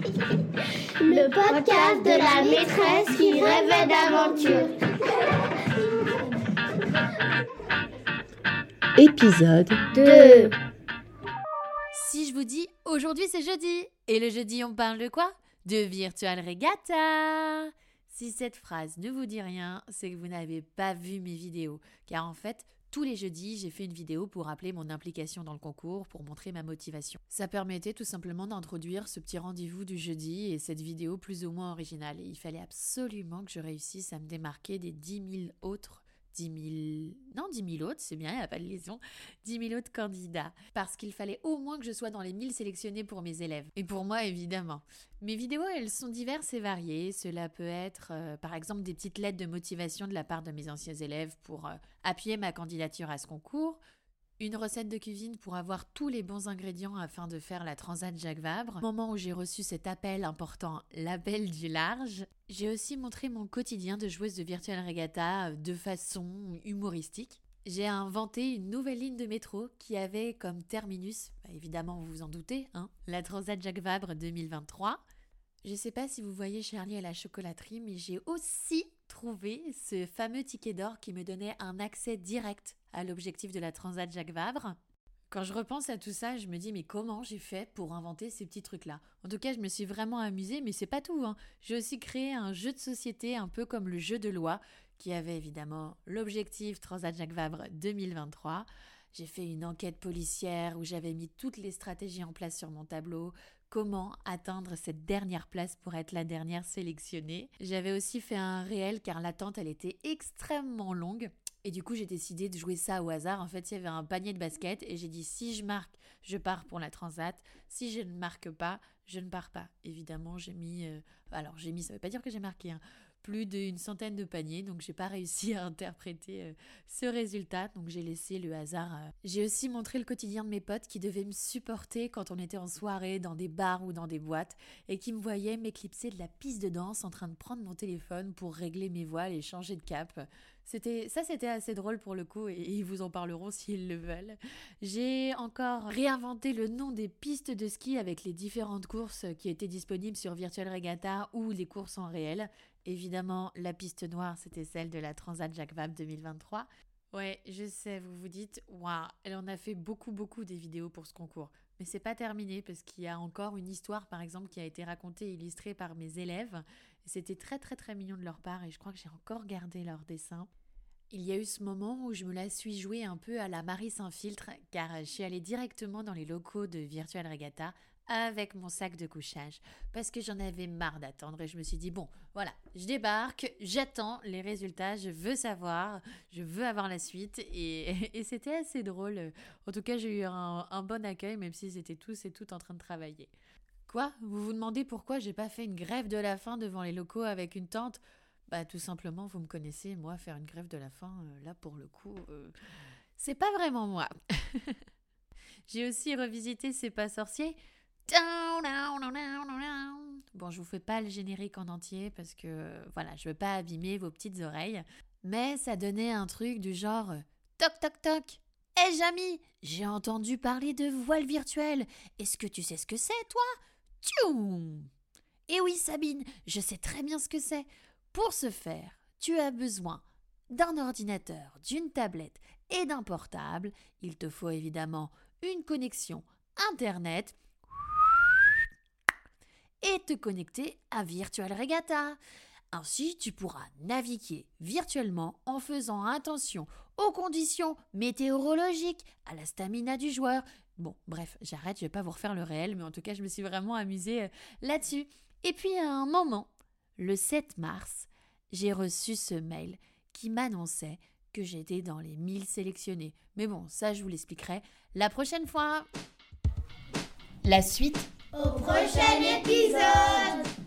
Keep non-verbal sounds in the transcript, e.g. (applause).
Le podcast de la maîtresse qui rêvait d'aventure. Épisode 2. Si je vous dis aujourd'hui c'est jeudi et le jeudi on parle de quoi? De Virtual Regatta. Si cette phrase ne vous dit rien, c'est que vous n'avez pas vu mes vidéos car en fait tous les jeudis, j'ai fait une vidéo pour rappeler mon implication dans le concours, pour montrer ma motivation. Ça permettait tout simplement d'introduire ce petit rendez-vous du jeudi et cette vidéo plus ou moins originale. Il fallait absolument que je réussisse à me démarquer des 10 000 autres 10 000, non 10 000 autres, c'est bien, il n'y a pas de liaison, 10 000 autres candidats. Parce qu'il fallait au moins que je sois dans les 1000 sélectionnés pour mes élèves. Et pour moi, évidemment. Mes vidéos, elles sont diverses et variées. Cela peut être, euh, par exemple, des petites lettres de motivation de la part de mes anciens élèves pour euh, appuyer ma candidature à ce concours, une recette de cuisine pour avoir tous les bons ingrédients afin de faire la Transat Jacques Vabre. moment où j'ai reçu cet appel important, l'appel du large. J'ai aussi montré mon quotidien de joueuse de Virtual Regatta euh, de façon humoristique. J'ai inventé une nouvelle ligne de métro qui avait comme terminus, bah, évidemment vous vous en doutez, hein, la Transat Jacques Vabre 2023. Je sais pas si vous voyez Charlie à la chocolaterie, mais j'ai aussi trouvé ce fameux ticket d'or qui me donnait un accès direct à l'objectif de la Transat Jacques Vabre. Quand je repense à tout ça, je me dis mais comment j'ai fait pour inventer ces petits trucs-là? En tout cas, je me suis vraiment amusée, mais c'est pas tout. Hein. J'ai aussi créé un jeu de société un peu comme le jeu de loi, qui avait évidemment l'objectif Transat Jacques Vabre 2023. J'ai fait une enquête policière où j'avais mis toutes les stratégies en place sur mon tableau, comment atteindre cette dernière place pour être la dernière sélectionnée. J'avais aussi fait un réel car l'attente elle était extrêmement longue et du coup j'ai décidé de jouer ça au hasard. En fait il y avait un panier de basket et j'ai dit si je marque je pars pour la transat, si je ne marque pas je ne pars pas. Évidemment j'ai mis euh, alors j'ai mis ça veut pas dire que j'ai marqué hein, plus d'une centaine de paniers, donc j'ai pas réussi à interpréter euh, ce résultat, donc j'ai laissé le hasard. Euh. J'ai aussi montré le quotidien de mes potes qui devaient me supporter quand on était en soirée, dans des bars ou dans des boîtes, et qui me voyaient m'éclipser de la piste de danse en train de prendre mon téléphone pour régler mes voiles et changer de cap. C'était ça, c'était assez drôle pour le coup, et ils vous en parleront s'ils le veulent. J'ai encore réinventé le nom des pistes de ski avec les différentes courses qui étaient disponibles sur Virtual Regatta ou les courses en réel. Évidemment, la piste noire, c'était celle de la Transat Jacques Vabre 2023. Ouais, je sais, vous vous dites, waouh, elle en a fait beaucoup, beaucoup des vidéos pour ce concours. Mais c'est pas terminé parce qu'il y a encore une histoire, par exemple, qui a été racontée et illustrée par mes élèves. C'était très, très, très mignon de leur part et je crois que j'ai encore gardé leur dessin. Il y a eu ce moment où je me la suis jouée un peu à la Marie sans filtre, car je suis allée directement dans les locaux de Virtual Regatta avec mon sac de couchage. Parce que j'en avais marre d'attendre et je me suis dit bon voilà je débarque j'attends les résultats je veux savoir je veux avoir la suite. Et, (laughs) c'était assez drôle. En tout cas j'ai eu un, bon accueil même s'ils étaient tous et toutes en train de travailler. Quoi? Vous vous demandez pourquoi j'ai pas fait une grève de la faim devant les locaux avec une tente bah tout simplement vous me connaissez moi faire une grève de la faim euh, là pour le coup euh, c'est pas vraiment moi. (laughs) J'ai aussi revisité C'est pas sorcier Bon, je vous fais pas le générique en entier parce que voilà, je veux pas abîmer vos petites oreilles, mais ça donnait un truc du genre toc toc toc. Hé hey, Jamy, j'ai entendu parler de voile virtuelle. Est-ce que tu sais ce que c'est toi? Tchoum Eh oui Sabine, je sais très bien ce que c'est. Pour ce faire, tu as besoin d'un ordinateur, d'une tablette et d'un portable. Il te faut évidemment une connexion Internet et te connecter à Virtual Regatta. Ainsi, tu pourras naviguer virtuellement en faisant attention aux conditions météorologiques, à la stamina du joueur. Bon, bref, j'arrête, je vais pas vous refaire le réel, mais en tout cas, je me suis vraiment amusée euh, là-dessus. Et puis, à un moment, le 7 mars, j'ai reçu ce mail qui m'annonçait que j'étais dans les 1000 sélectionnés. Mais bon, ça, je vous l'expliquerai la prochaine fois. La suite au prochain épisode